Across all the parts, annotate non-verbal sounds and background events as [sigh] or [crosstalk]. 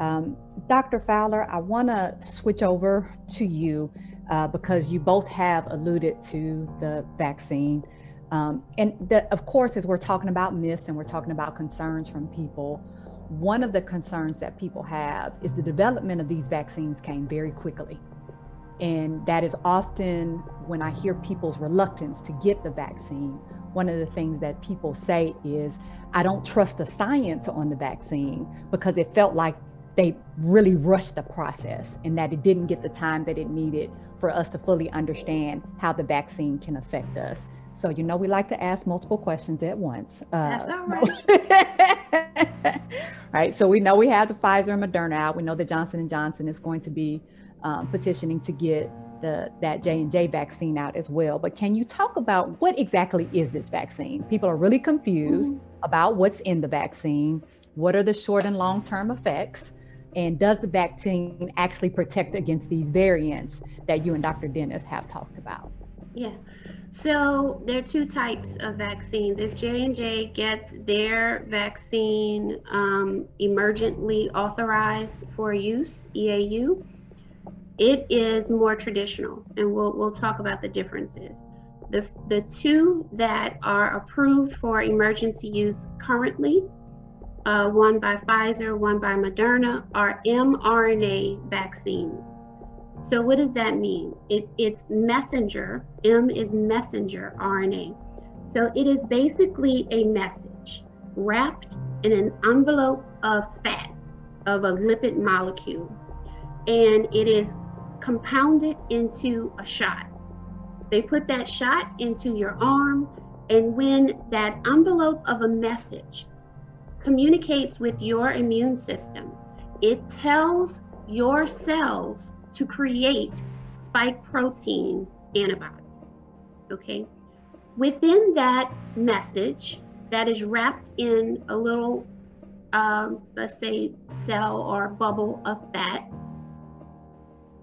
Um, Dr. Fowler, I want to switch over to you uh, because you both have alluded to the vaccine. Um, and the, of course, as we're talking about myths and we're talking about concerns from people, one of the concerns that people have is the development of these vaccines came very quickly. And that is often when I hear people's reluctance to get the vaccine. One of the things that people say is, I don't trust the science on the vaccine because it felt like they really rushed the process and that it didn't get the time that it needed for us to fully understand how the vaccine can affect us. So, you know, we like to ask multiple questions at once. Uh, right. [laughs] right. So we know we have the Pfizer and Moderna out. We know that Johnson and Johnson is going to be um, petitioning to get the that J and J vaccine out as well. But can you talk about what exactly is this vaccine? People are really confused mm-hmm. about what's in the vaccine. What are the short and long term effects? And does the vaccine actually protect against these variants that you and Dr. Dennis have talked about? Yeah. So there are two types of vaccines. If J and J gets their vaccine um, emergently authorized for use (EAU), it is more traditional, and we'll we'll talk about the differences. The the two that are approved for emergency use currently uh, one by Pfizer, one by Moderna, are mRNA vaccines. So what does that mean? It, it's messenger, M is messenger RNA. So it is basically a message wrapped in an envelope of fat, of a lipid molecule, and it is compounded into a shot. They put that shot into your arm, and when that envelope of a message communicates with your immune system. It tells your cells to create spike protein antibodies. Okay. Within that message that is wrapped in a little, um, let's say, cell or bubble of fat,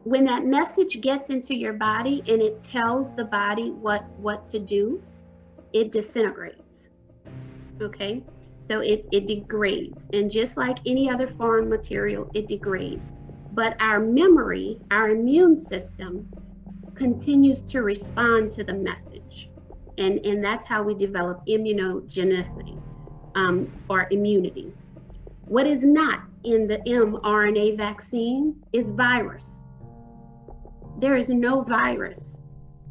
when that message gets into your body and it tells the body what what to do, it disintegrates. Okay. So it, it degrades. And just like any other foreign material, it degrades. But our memory, our immune system, continues to respond to the message. And, and that's how we develop immunogenicity um, or immunity. What is not in the mRNA vaccine is virus. There is no virus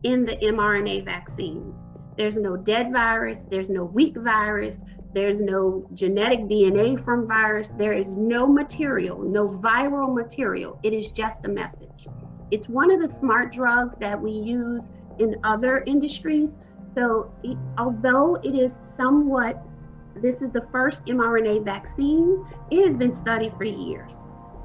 in the mRNA vaccine. There's no dead virus, there's no weak virus, there's no genetic DNA mm. from virus. There is no material, no viral material. It is just a message. It's one of the smart drugs that we use in other industries. So, it, although it is somewhat, this is the first mRNA vaccine, it has been studied for years.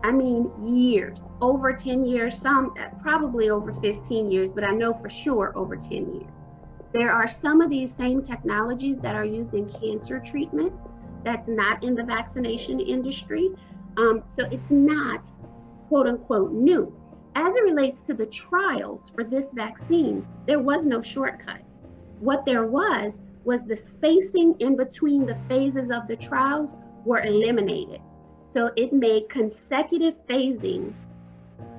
I mean, years, over 10 years, some probably over 15 years, but I know for sure over 10 years. There are some of these same technologies that are used in cancer treatments that's not in the vaccination industry. Um, so it's not quote unquote new. As it relates to the trials for this vaccine, there was no shortcut. What there was was the spacing in between the phases of the trials were eliminated. So it made consecutive phasing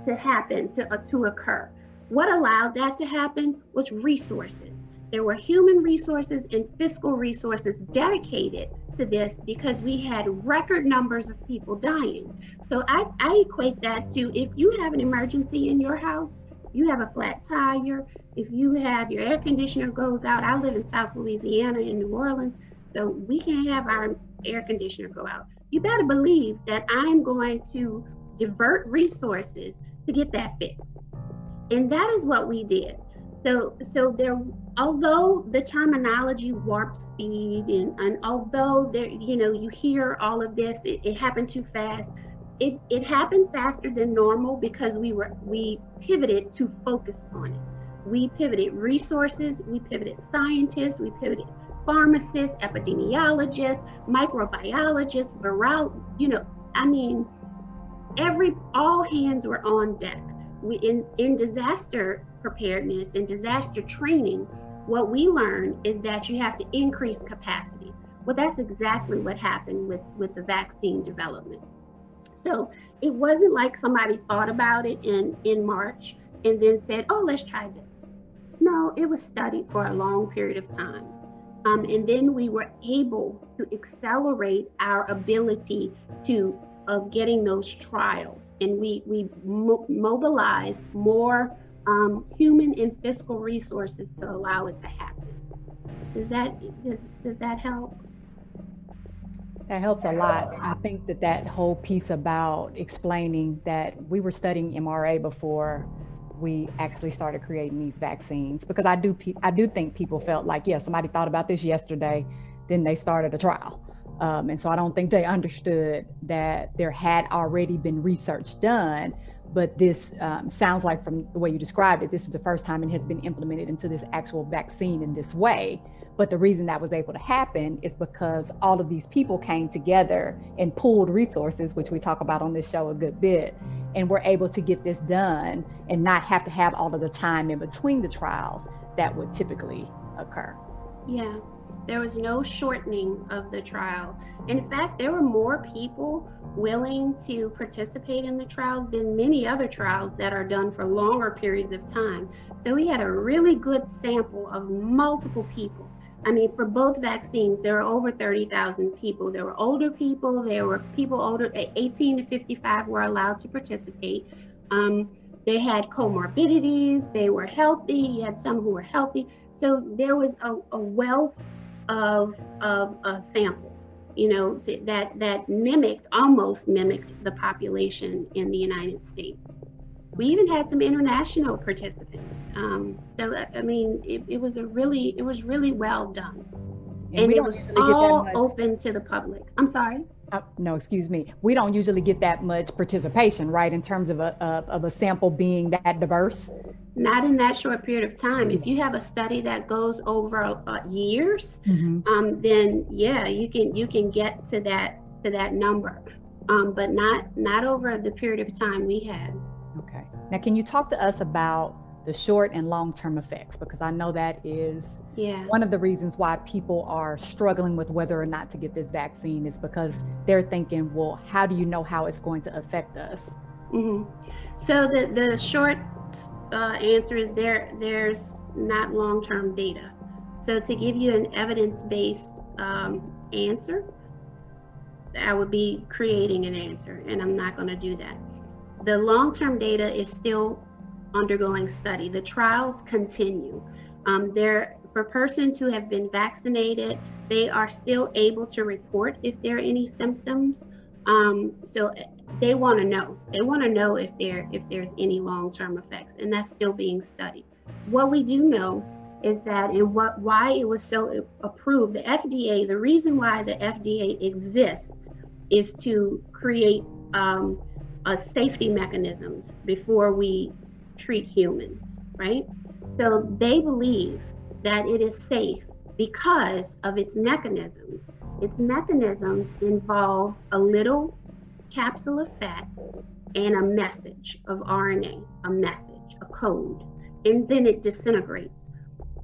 to happen, to, uh, to occur. What allowed that to happen was resources. There were human resources and fiscal resources dedicated to this because we had record numbers of people dying. So I, I equate that to if you have an emergency in your house, you have a flat tire, if you have your air conditioner goes out, I live in South Louisiana in New Orleans, so we can't have our air conditioner go out. You better believe that I'm going to divert resources to get that fixed. And that is what we did. So, so there, although the terminology warp speed, and, and although there, you know, you hear all of this, it, it happened too fast. It, it happened faster than normal because we were we pivoted to focus on it. We pivoted resources, we pivoted scientists, we pivoted pharmacists, epidemiologists, microbiologists, viral, you know, I mean, every all hands were on deck. We in in disaster preparedness and disaster training, what we learn is that you have to increase capacity. Well, that's exactly what happened with, with the vaccine development. So it wasn't like somebody thought about it in, in March and then said, oh, let's try this. No, it was studied for a long period of time. Um, and then we were able to accelerate our ability to of getting those trials. And we, we mo more um, human and fiscal resources to allow it to happen. Does that, does, does that help? That helps a lot. I think that that whole piece about explaining that we were studying mRNA before we actually started creating these vaccines because I do I do think people felt like yeah somebody thought about this yesterday, then they started a trial, um, and so I don't think they understood that there had already been research done. But this um, sounds like from the way you described it, this is the first time it has been implemented into this actual vaccine in this way. But the reason that was able to happen is because all of these people came together and pooled resources, which we talk about on this show a good bit, and were able to get this done and not have to have all of the time in between the trials that would typically occur. Yeah, there was no shortening of the trial. In fact, there were more people willing to participate in the trials than many other trials that are done for longer periods of time. So we had a really good sample of multiple people I mean, for both vaccines, there were over 30,000 people. There were older people, there were people older, 18 to 55 were allowed to participate. Um, they had comorbidities, they were healthy, you had some who were healthy. So there was a, a wealth of, of a sample, you know, that, that mimicked, almost mimicked the population in the United States we even had some international participants. Um, so I mean, it, it, was a really, it was really well done, and, and it was all open to the public. I'm sorry. Uh, no, excuse me. We don't usually get that much participation, right? In terms of a of, of a sample being that diverse. Not in that short period of time. If you have a study that goes over uh, years, mm-hmm. um, then yeah, you can you can get to that to that number, um, but not not over the period of time we had. Okay. Now, can you talk to us about the short and long term effects? Because I know that is yeah. one of the reasons why people are struggling with whether or not to get this vaccine is because they're thinking, well, how do you know how it's going to affect us? Mm-hmm. So the, the short uh, answer is there there's not long term data. So to give you an evidence based um, answer, I would be creating an answer, and I'm not going to do that the long-term data is still undergoing study. The trials continue. Um, there, for persons who have been vaccinated, they are still able to report if there are any symptoms. Um, so they want to know. They want to know if there if there's any long-term effects, and that's still being studied. What we do know is that and what why it was so approved. The FDA, the reason why the FDA exists is to create um, uh, safety mechanisms before we treat humans, right? So they believe that it is safe because of its mechanisms. Its mechanisms involve a little capsule of fat and a message of RNA, a message, a code, and then it disintegrates.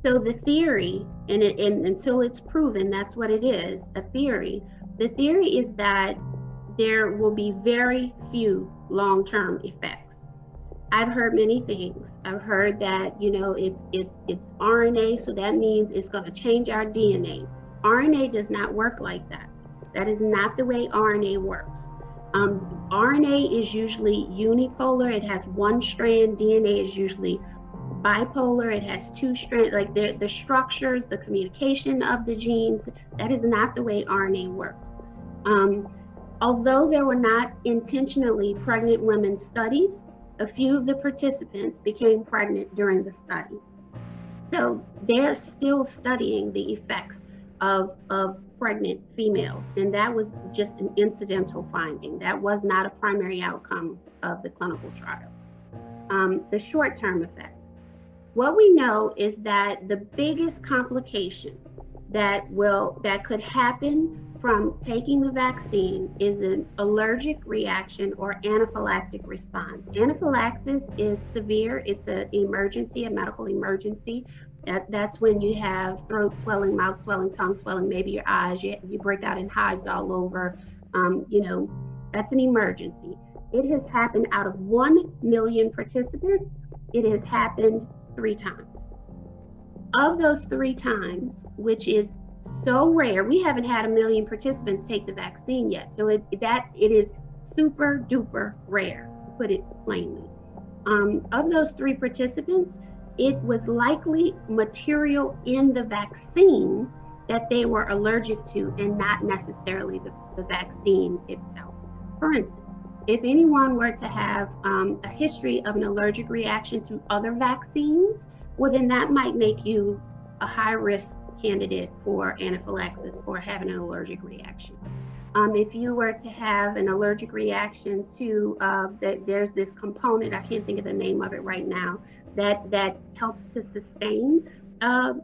So the theory, and, it, and until it's proven that's what it is, a theory, the theory is that there will be very few long-term effects. I've heard many things. I've heard that, you know, it's it's it's RNA, so that means it's going to change our DNA. RNA does not work like that. That is not the way RNA works. Um, RNA is usually unipolar. It has one strand. DNA is usually bipolar. It has two strands. Like the, structures, the communication of the genes, that is not the way RNA works. Um, Although there were not intentionally pregnant women studied, a few of the participants became pregnant during the study. So they're still studying the effects of, of pregnant females. And that was just an incidental finding. That was not a primary outcome of the clinical trial. Um, the short-term effects. What we know is that the biggest complication that will that could happen from taking the vaccine is an allergic reaction or anaphylactic response. Anaphylaxis is severe. It's an emergency, a medical emergency. That, that's when you have throat swelling, mouth swelling, tongue swelling, maybe your eyes, you, you break out in hives all over. Um, you know, That's an emergency. It has happened out of 1 million participants, it has happened three times. Of those three times, which is so rare, we haven't had a million participants take the vaccine yet. So it, that it is super duper rare, put it plainly. Um, of those three participants, it was likely material in the vaccine that they were allergic to and not necessarily the, the vaccine itself. For instance, if anyone were to have um, a history of an allergic reaction to other vaccines, well, then that might make you a high risk candidate for anaphylaxis or having an allergic reaction. Um, if you were to have an allergic reaction to uh, that, there's this component I can't think of the name of it right now that that helps to sustain uh,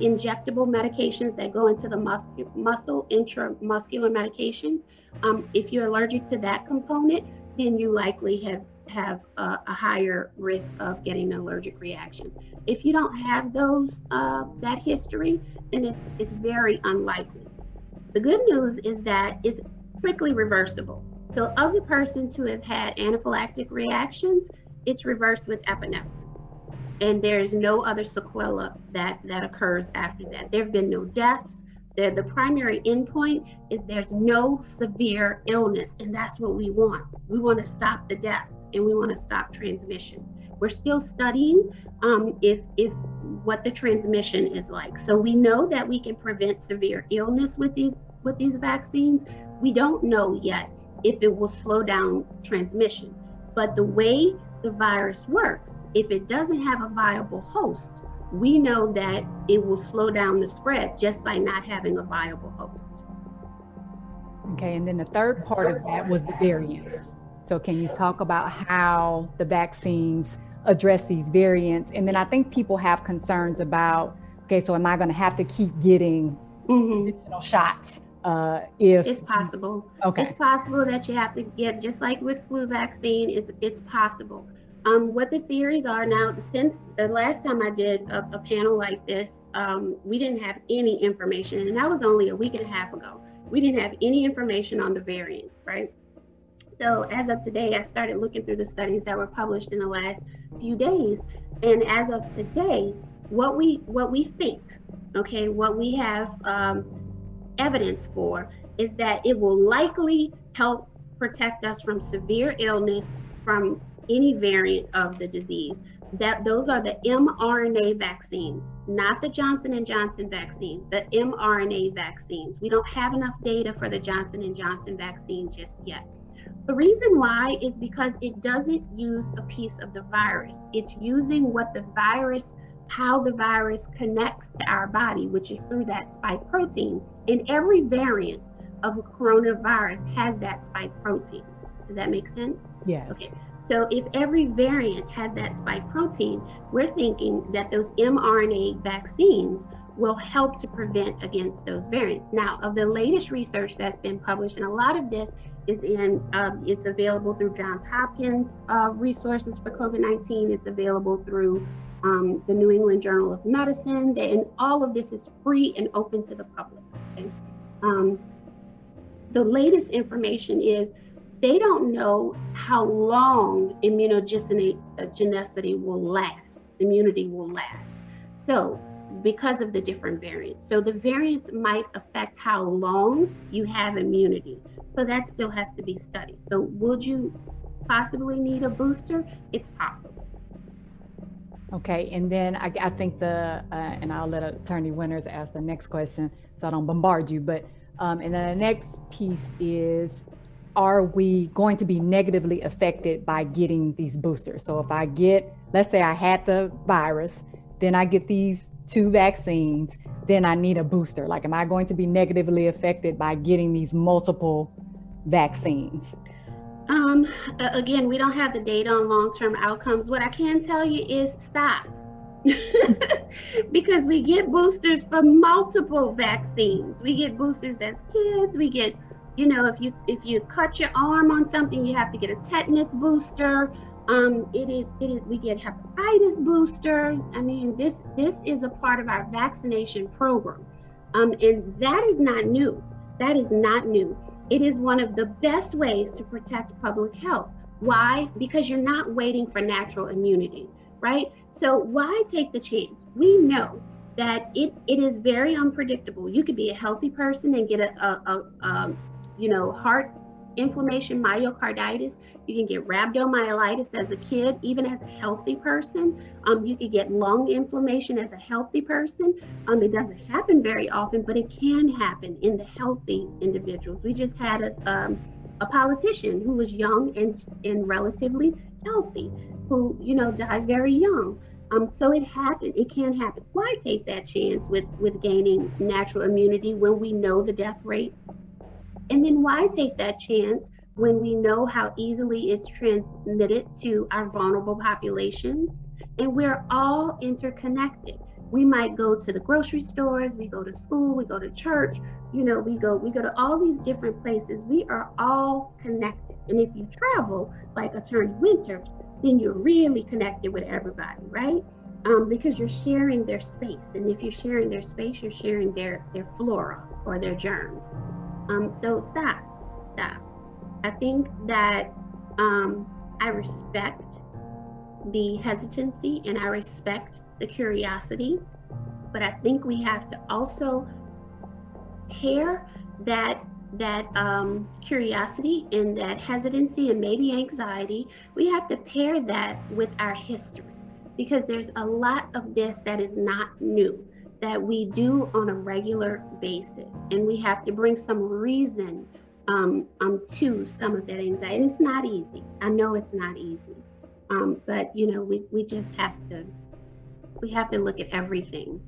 injectable medications that go into the mus- muscle intramuscular medications. Um, if you're allergic to that component, then you likely have have a, a, higher risk of getting an allergic reaction. If you don't have those uh, that history, then it's it's very unlikely. The good news is that it's quickly reversible. So of the persons who have had anaphylactic reactions, it's reversed with epinephrine. And there's no other sequela that, that occurs after that. There have been no deaths. The, primary endpoint is there's no severe illness, and that's what we want. We want to stop the deaths and we want to stop transmission. We're still studying um, if, if what the transmission is like. So we know that we can prevent severe illness with these with these vaccines. We don't know yet if it will slow down transmission. But the way the virus works, if it doesn't have a viable host, we know that it will slow down the spread just by not having a viable host. Okay, and then the third part of that was the variants. So, can you talk about how the vaccines address these variants. And then I think people have concerns about, okay, so am I going to have to keep getting mm-hmm. additional shots? Uh, if it's possible, okay, it's possible that you have to get just like with flu vaccine. It's it's possible. Um, what the theories are now, since the last time I did a, a panel like this, um, we didn't have any information, and that was only a week and a half ago. We didn't have any information on the variants, right? So as of today, I started looking through the studies that were published in the last few days. And as of today, what we what we think, okay, what we have um, evidence for is that it will likely help protect us from severe illness from any variant of the disease. That those are the mRNA vaccines, not the Johnson and Johnson vaccine, the mRNA vaccines. We don't have enough data for the Johnson and Johnson vaccine just yet. The reason why is because it doesn't use a piece of the virus. It's using what the virus, how the virus connects to our body, which is through that spike protein. And every variant of a coronavirus has that spike protein. Does that make sense? Yes. Okay. So if every variant has that spike protein, we're thinking that those mRNA vaccines will help to prevent against those variants. Now, of the latest research that's been published, and a lot of this is in, um, it's available through Johns Hopkins uh, resources for COVID-19. It's available through um, the New England Journal of Medicine, and all of this is free and open to the public. Okay? Um, the latest information is they don't know how long immunogenicity will last, immunity will last. So because of the different variants. So the variants might affect how long you have immunity. So that still has to be studied. So would you possibly need a booster? It's possible. Okay, and then I, I think the, uh, and I'll let Attorney Winters ask the next question so I don't bombard you, but, um, and then the next piece is, are we going to be negatively affected by getting these boosters? So if I get, let's say I had the virus, then I get these two vaccines, then I need a booster. Like, am I going to be negatively affected by getting these multiple vaccines? Um, again, we don't have the data on long term outcomes. What I can tell you is stop. [laughs] because we get boosters for multiple vaccines. We get boosters as kids. We get, you know, if you if you cut your arm on something, you have to get a tetanus booster. Um, it is, it is, we get hepatitis boosters. I mean, this, this is a part of our vaccination program. Um, and that is not new. That is not new. It is one of the best ways to protect public health. Why? Because you're not waiting for natural immunity, right? So why take the chance? We know that it, it is very unpredictable. You could be a healthy person and get a, a, a, a you know, heart inflammation, myocarditis. You can get rhabdomyolysis as a kid, even as a healthy person. Um, you could get lung inflammation as a healthy person. Um, it doesn't happen very often, but it can happen in the healthy individuals. We just had a, um, a politician who was young and, and relatively healthy, who, you know, died very young. Um, so it happened. It can happen. Why take that chance with with gaining natural immunity when we know the death rate and then why take that chance when we know how easily it's transmitted to our vulnerable populations? And we're all interconnected. We might go to the grocery stores, we go to school, we go to church, you know, we go we go to all these different places. We are all connected. And if you travel like Attorney Winters, then you're really connected with everybody, right? Um, because you're sharing their space. And if you're sharing their space, you're sharing their, their flora or their germs. Um, so stop, stop. I think that um, I respect the hesitancy and I respect the curiosity, but I think we have to also care that that um, curiosity and that hesitancy and maybe anxiety. We have to pair that with our history because there's a lot of this that is not new that we do on a regular basis. And we have to bring some reason um, um, to some of that anxiety. And it's not easy. I know it's not easy. Um, but you know, we, we just have to we have to look at everything.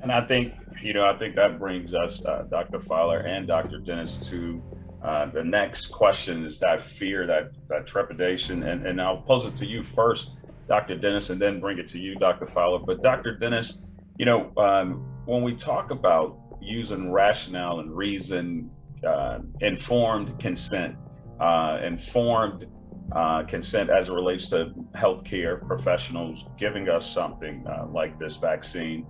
And I think, you know, I think that brings us, uh, Dr. Fowler and Dr. Dennis, to uh, the next question is that fear, that that trepidation, and, and I'll pose it to you first. Dr. Dennis and then bring it to you, Dr. Fowler. But Dr. Dennis, you know, um, when we talk about using rationale and reason, uh, informed consent, uh, informed uh, consent as it relates to healthcare professionals giving us something uh, like this vaccine,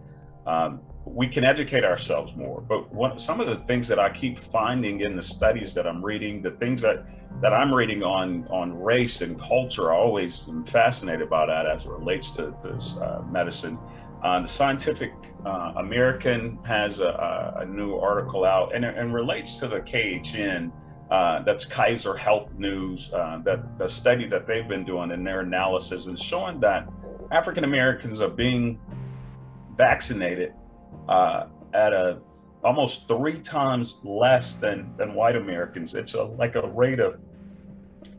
um, we can educate ourselves more. But what, some of the things that I keep finding in the studies that I'm reading, the things that that I'm reading on on race and culture, I always am fascinated by that as it relates to, to uh, medicine. Uh, the Scientific uh, American has a, a, new article out and and relates to the KHN. Uh, that's Kaiser Health News. Uh, that the study that they've been doing in their analysis is showing that African Americans are being vaccinated uh, at a almost three times less than than white Americans. It's a, like a rate of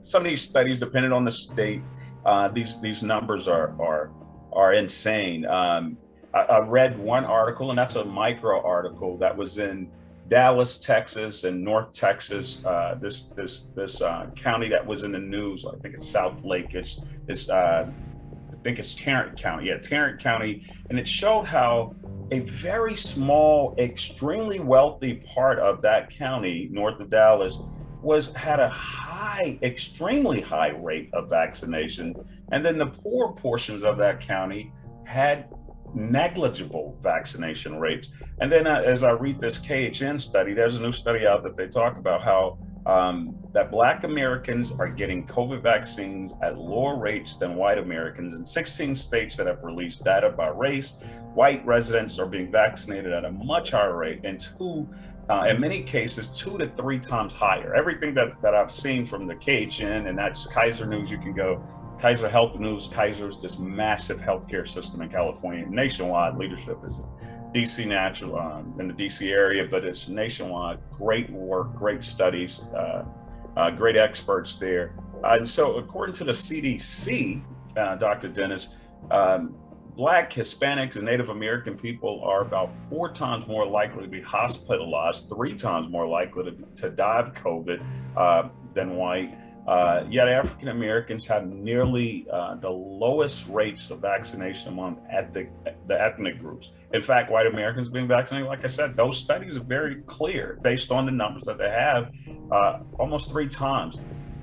some of these studies, depending on the state, uh, these these numbers are are are insane. Um, I, I, read one article, and that's a micro article that was in Dallas, Texas, and North Texas. Uh, this this this uh, county that was in the news. I think it's Southlake. It's it's uh, I think it's Tarrant County. Yeah, Tarrant County, and it showed how a very small, extremely wealthy part of that county, north of Dallas, was had a high, extremely high rate of vaccination, and then the poor portions of that county had negligible vaccination rates. And then uh, as I read this KHN study, there's a new study out that they talk about how um, that Black Americans are getting COVID vaccines at lower rates than white Americans. In 16 states that have released data by race, white residents are being vaccinated at a much higher rate, and two, uh, in many cases, two to three times higher. Everything that, that I've seen from the KHN, and that's Kaiser News, you can go Kaiser Health News. Kaiser's this massive healthcare system in California, nationwide leadership is DC Natural um, in the DC area, but it's nationwide. Great work, great studies, uh, uh, great experts there. Uh, and so, according to the CDC, uh, Dr. Dennis, um, Black, Hispanics, and Native American people are about four times more likely to be hospitalized, three times more likely to, to die of COVID uh, than white. Uh, yet African Americans have nearly uh, the lowest rates of vaccination among ethnic, the ethnic groups. In fact, white Americans being vaccinated, like I said, those studies are very clear based on the numbers that they have, uh, almost three times.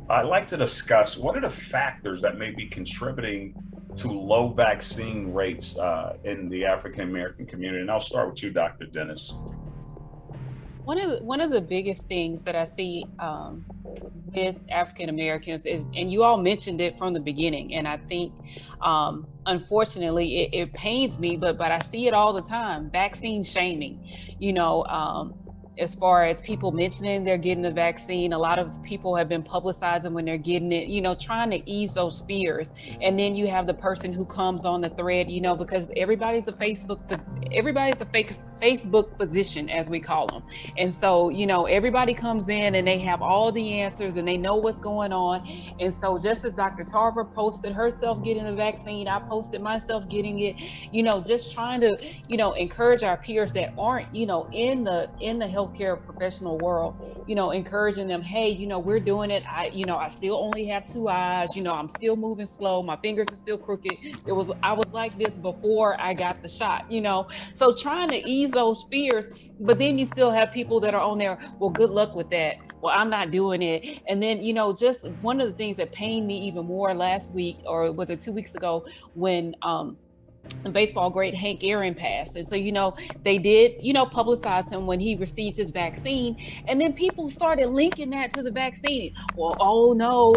I'd like to discuss what are the factors that may be contributing to low vaccine rates uh, in the African American community. And I'll start with you, Dr. Dennis. One of the, one of the biggest things that I see um, with African Americans is, and you all mentioned it from the beginning, and I think, um, unfortunately, it, it, pains me, but but I see it all the time: vaccine shaming. You know, um, as far as people mentioning they're getting the vaccine. A lot of people have been publicizing when they're getting it, you know, trying to ease those fears. Mm-hmm. And then you have the person who comes on the thread, you know, because everybody's a Facebook, everybody's a fake Facebook physician, as we call them. And so, you know, everybody comes in and they have all the answers and they know what's going on. And so, just as Dr. Tarver posted herself getting the vaccine, I posted myself getting it, you know, just trying to, you know, encourage our peers that aren't, you know, in the in the health healthcare professional world, you know, encouraging them, hey, you know, we're doing it. I, you know, I still only have two eyes, you know, I'm still moving slow, my fingers are still crooked. It was I was like this before I got the shot, you know. So trying to ease those fears, but then you still have people that are on there, well, good luck with that. Well, I'm not doing it. And then, you know, just one of the things that pained me even more last week or was it two weeks ago when um baseball great Hank Aaron passed. And so, you know, they did, you know, publicize him when he received his vaccine. And then people started linking that to the vaccine. Well, oh no,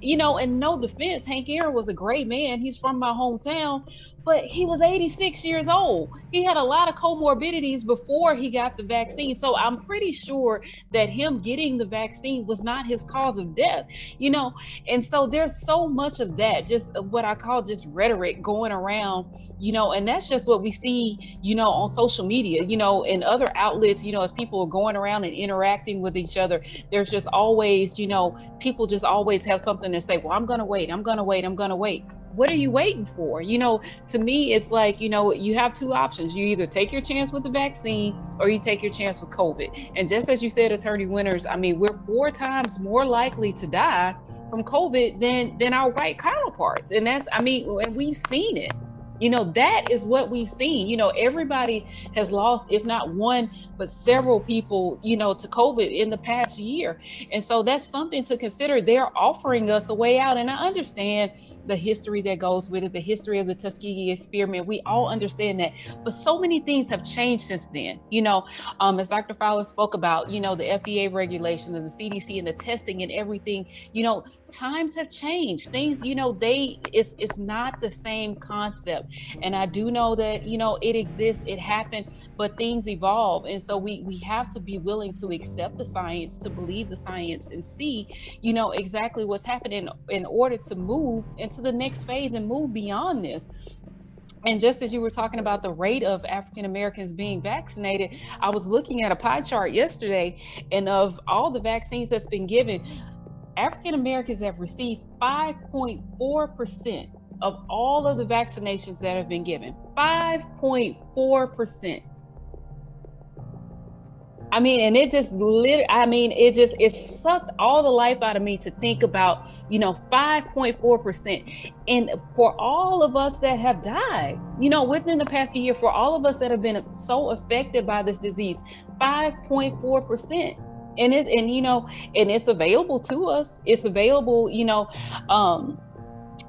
you know, and no defense, Hank Aaron was a great man. He's from my hometown, but he was 86 years old. He had a lot of comorbidities before he got the vaccine. So I'm pretty sure that him getting the vaccine was not his cause of death, you know. And so there's so much of that, just what I call just rhetoric going around, you know, and that's just what we see, you know, on social media, you know, and other outlets, you know, as people are going around and interacting with each other, there's just always, you know, people just always have something to say, well, I'm going to wait, I'm going to wait, I'm going to wait what are you waiting for? You know, to me, it's like, you know, you have two options. You either take your chance with the vaccine or you take your chance with COVID. And just as you said, Attorney Winters, I mean, we're four times more likely to die from COVID than than our white counterparts. And that's, I mean, and we've seen it. You know, that is what we've seen. You know, everybody has lost, if not one, but several people, you know, to COVID in the past year. And so that's something to consider. They're offering us a way out. And I understand the history that goes with it, the history of the Tuskegee experiment. We all understand that. But so many things have changed since then. You know, um, as Dr. Fowler spoke about, you know, the FDA regulations and the CDC and the testing and everything, you know, times have changed. Things, you know, they it's it's not the same concept and I do know that, you know, it exists, it happened, but things evolve. And so we we have to be willing to accept the science, to believe the science and see, you know, exactly what's happening in order to move into the next phase and move beyond this. And just as you were talking about the rate of African Americans being vaccinated, I was looking at a pie chart yesterday, and of all the vaccines that's been given, African Americans have received 5.4% of all of the vaccinations that have been given 5.4%. I mean, and it just lit. I mean, it just it sucked all the life out of me to think about, you know, 5.4%. And for all of us that have died, you know, within the past year, for all of us that have been so affected by this disease, 5.4%. And it's and you know, and it's available to us. It's available, you know, um,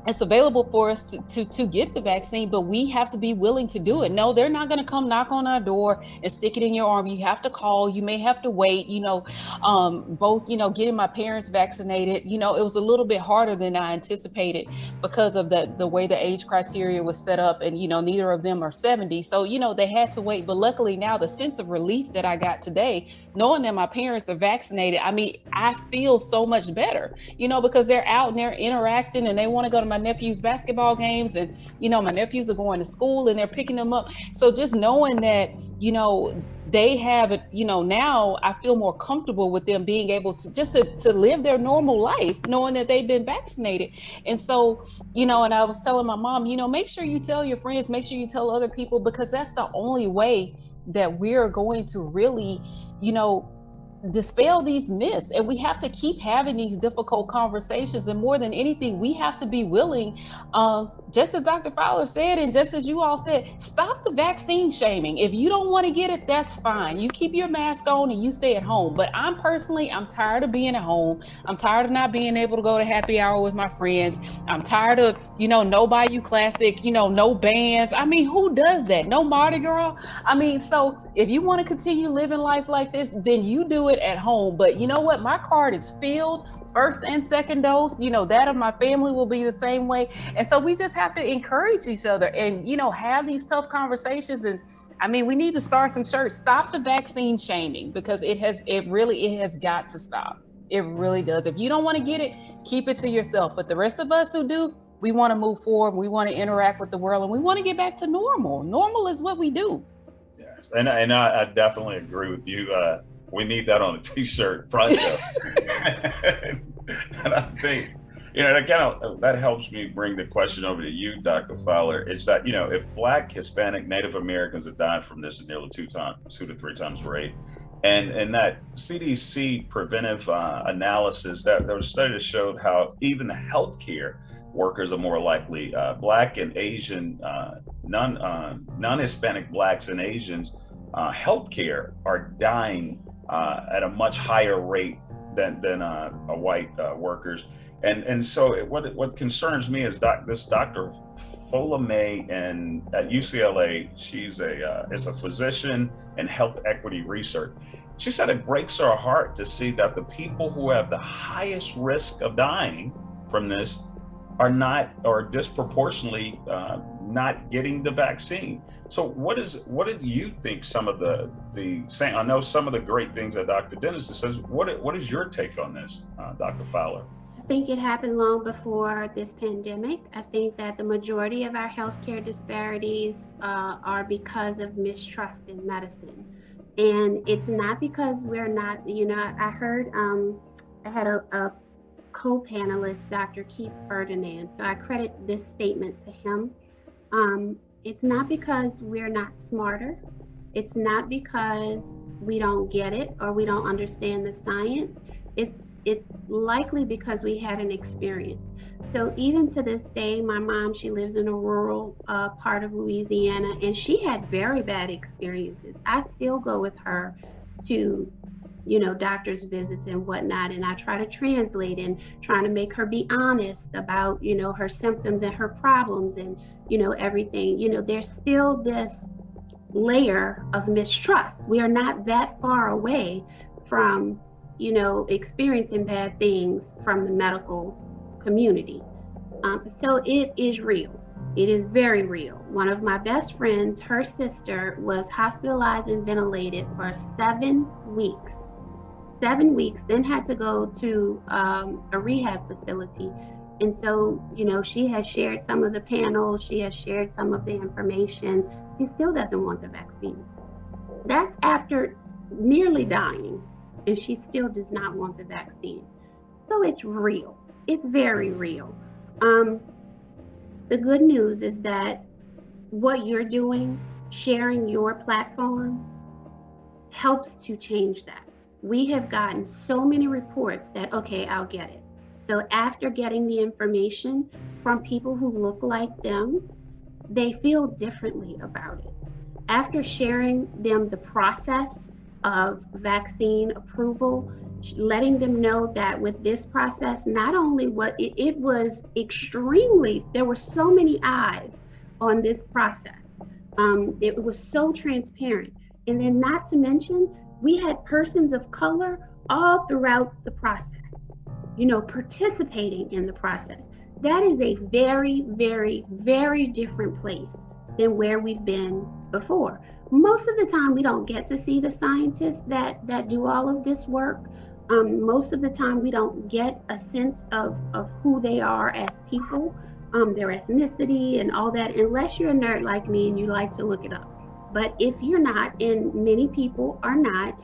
it's available for us to, to, to get the vaccine, but we have to be willing to do it. No, they're not going to come knock on our door and stick it in your arm. You have to call. You may have to wait. You know, um, both. You know, getting my parents vaccinated. You know, it was a little bit harder than I anticipated because of the the way the age criteria was set up, and you know, neither of them are seventy. So you know, they had to wait. But luckily now, the sense of relief that I got today, knowing that my parents are vaccinated, I mean, I feel so much better. You know, because they're out and they're interacting and they want to go to my nephew's basketball games and you know my nephews are going to school and they're picking them up. So just knowing that you know they have it you know now i feel more comfortable with them being able to just to, to live their normal life knowing that they've been vaccinated. And so you know and i was telling my mom you know make sure you tell your friends make sure you tell other people because that's the only way that we're going to really you know dispel these myths. And we have to keep having these difficult conversations. And more than anything we have to be willing um, just as dr fowler said and just as you all said stop the vaccine shaming. If you don't want to get it that's fine. You keep your mask on and you stay at home. But i'm personally i'm tired of being at home. I'm tired of not being able to go to happy hour with my friends. I'm tired of you know no bayou classic you know no bands. I mean who does that? No mardi gras? I mean so if you want to continue living life like this then you do it at home. But you know what? My card is filled first and second dose. You know that of my family will be the same way. And so we just have to encourage each other and you know have these tough conversations. And i mean we need to start some shirts. Stop the vaccine shaming because it has it really it has got to stop. It really does. If you don't want to get it keep it to yourself. But the rest of us who do we want to move forward. We want to interact with the world and we want to get back to normal. Normal is what we do. Yes. And, and I, I definitely agree with you uh, we need that on a t-shirt front and I think you know that kind of that helps me bring the question over to you, Dr. Fowler. Is that you know if Black, Hispanic, Native Americans have died from this at nearly two times, two to three times rate, and and that CDC preventive uh, analysis that there was a study that showed how even the healthcare workers are more likely uh, Black and Asian uh, non uh, non-Hispanic Blacks and Asians uh, healthcare are dying uh, at a much higher rate than than uh, white uh, workers. And and so what what concerns me is doc, this Dr. Fola May and at UCLA, she's a uh, is a physician and health equity research. She said it breaks her heart to see that the people who have the highest risk of dying from this are not or disproportionately uh, not getting the vaccine. So what is what did you think some of the the saying? I know some of the great things that Dr. Dennis says. What what is your take on this, uh, Dr. Fowler? I think it happened long before this pandemic. I think that the majority of our healthcare disparities uh, are because of mistrust in medicine. And it's not because we're not, you know, I heard, um, I had a, a co-panelist, Dr. Keith Ferdinand. So I credit this statement to him. Um, it's not because we're not smarter. It's not because we don't get it or we don't understand the science. It's it's likely because we had an experience. So even to this day, my mom, she lives in a rural uh, part of Louisiana, and she had very bad experiences. I still go with her to you know, doctor's visits and whatnot. And I try to translate and trying to make her be honest about, you know, her symptoms and her problems and, you know, everything. You know, there's still this layer of mistrust. We are not that far away from, you know, experiencing bad things from the medical community. Um, so it is real. It is very real. One of my best friends, her sister, was hospitalized and ventilated for seven weeks seven weeks, then had to go to um, a rehab facility. And so, you know, she has shared some of the panels, she has shared some of the information. She still doesn't want the vaccine. That's after nearly dying, and she still does not want the vaccine. So it's real. It's very real. Um, the good news is that what you're doing, sharing your platform, helps to change that we have gotten so many reports that, okay, I'll get it. So after getting the information from people who look like them, they feel differently about it. After sharing them the process of vaccine approval, letting them know that with this process, not only what it, it was extremely, there were so many eyes on this process. Um, it was so transparent. And then not to mention we had persons of color all throughout the process, you know, participating in the process. That is a very, very, very different place than where we've been before. Most of the time, we don't get to see the scientists that that do all of this work. Um, most of the time, we don't get a sense of of who they are as people, um, their ethnicity, and all that, unless you're a nerd like me and you like to look it up. But if you're not, and many people are not,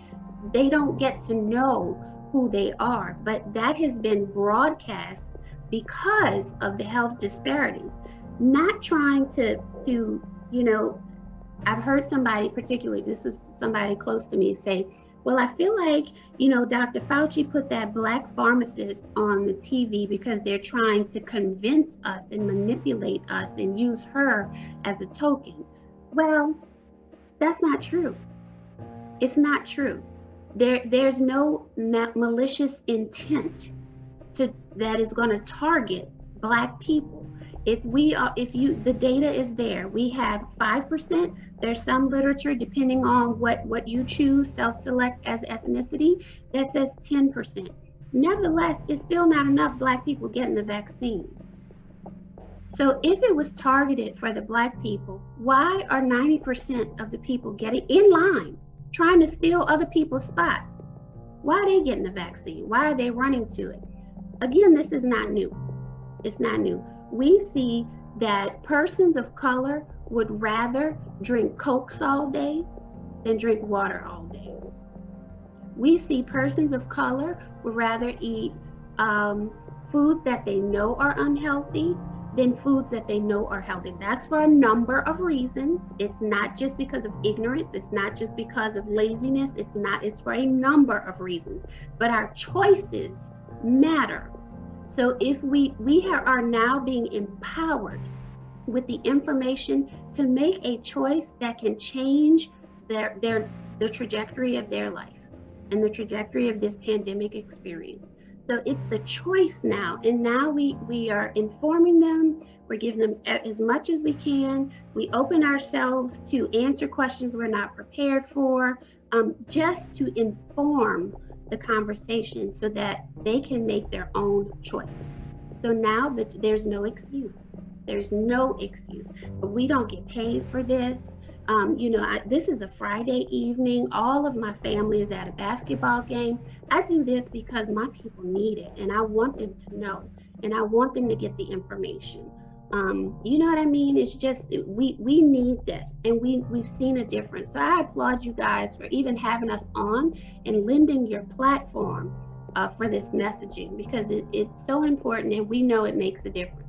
they don't get to know who they are. But that has been broadcast because of the health disparities. Not trying to to, you know, I've heard somebody particularly, this was somebody close to me say, Well, I feel like, you know, Dr. Fauci put that black pharmacist on the TV because they're trying to convince us and manipulate us and use her as a token. Well, that's not true. It's not true. There, there's no ma- malicious intent to that is going to target black people. If we are, if you, the data is there. We have five percent. There's some literature, depending on what what you choose, self-select as ethnicity, that says ten percent. Nevertheless, it's still not enough black people getting the vaccine. So if it was targeted for the black people, why are 90% of the people getting in line, trying to steal other people's spots? Why are they getting the vaccine? Why are they running to it? Again, this is not new. It's not new. We see that persons of color would rather drink Cokes all day than drink water all day. We see persons of color would rather eat um, foods that they know are unhealthy than foods that they know are healthy. That's for a number of reasons. It's not just because of ignorance, it's not just because of laziness, it's not, it's for a number of reasons. But our choices matter. So if we we are now being empowered with the information to make a choice that can change their their the trajectory of their life and the trajectory of this pandemic experience. So it's the choice now. And now we, we are informing them. We're giving them as much as we can. We open ourselves to answer questions we're not prepared for, um, just to inform the conversation so that they can make their own choice. So now that there's no excuse. There's no excuse. But we don't get paid for this. Um, you know, I, this is a Friday evening. All of my family is at a basketball game. I do this because my people need it and I want them to know and I want them to get the information. Um, you know what I mean? It's just we we need this, and we we've seen a difference. So I applaud you guys for even having us on and lending your platform uh, for this messaging because it, it's so important, and we know it makes a difference.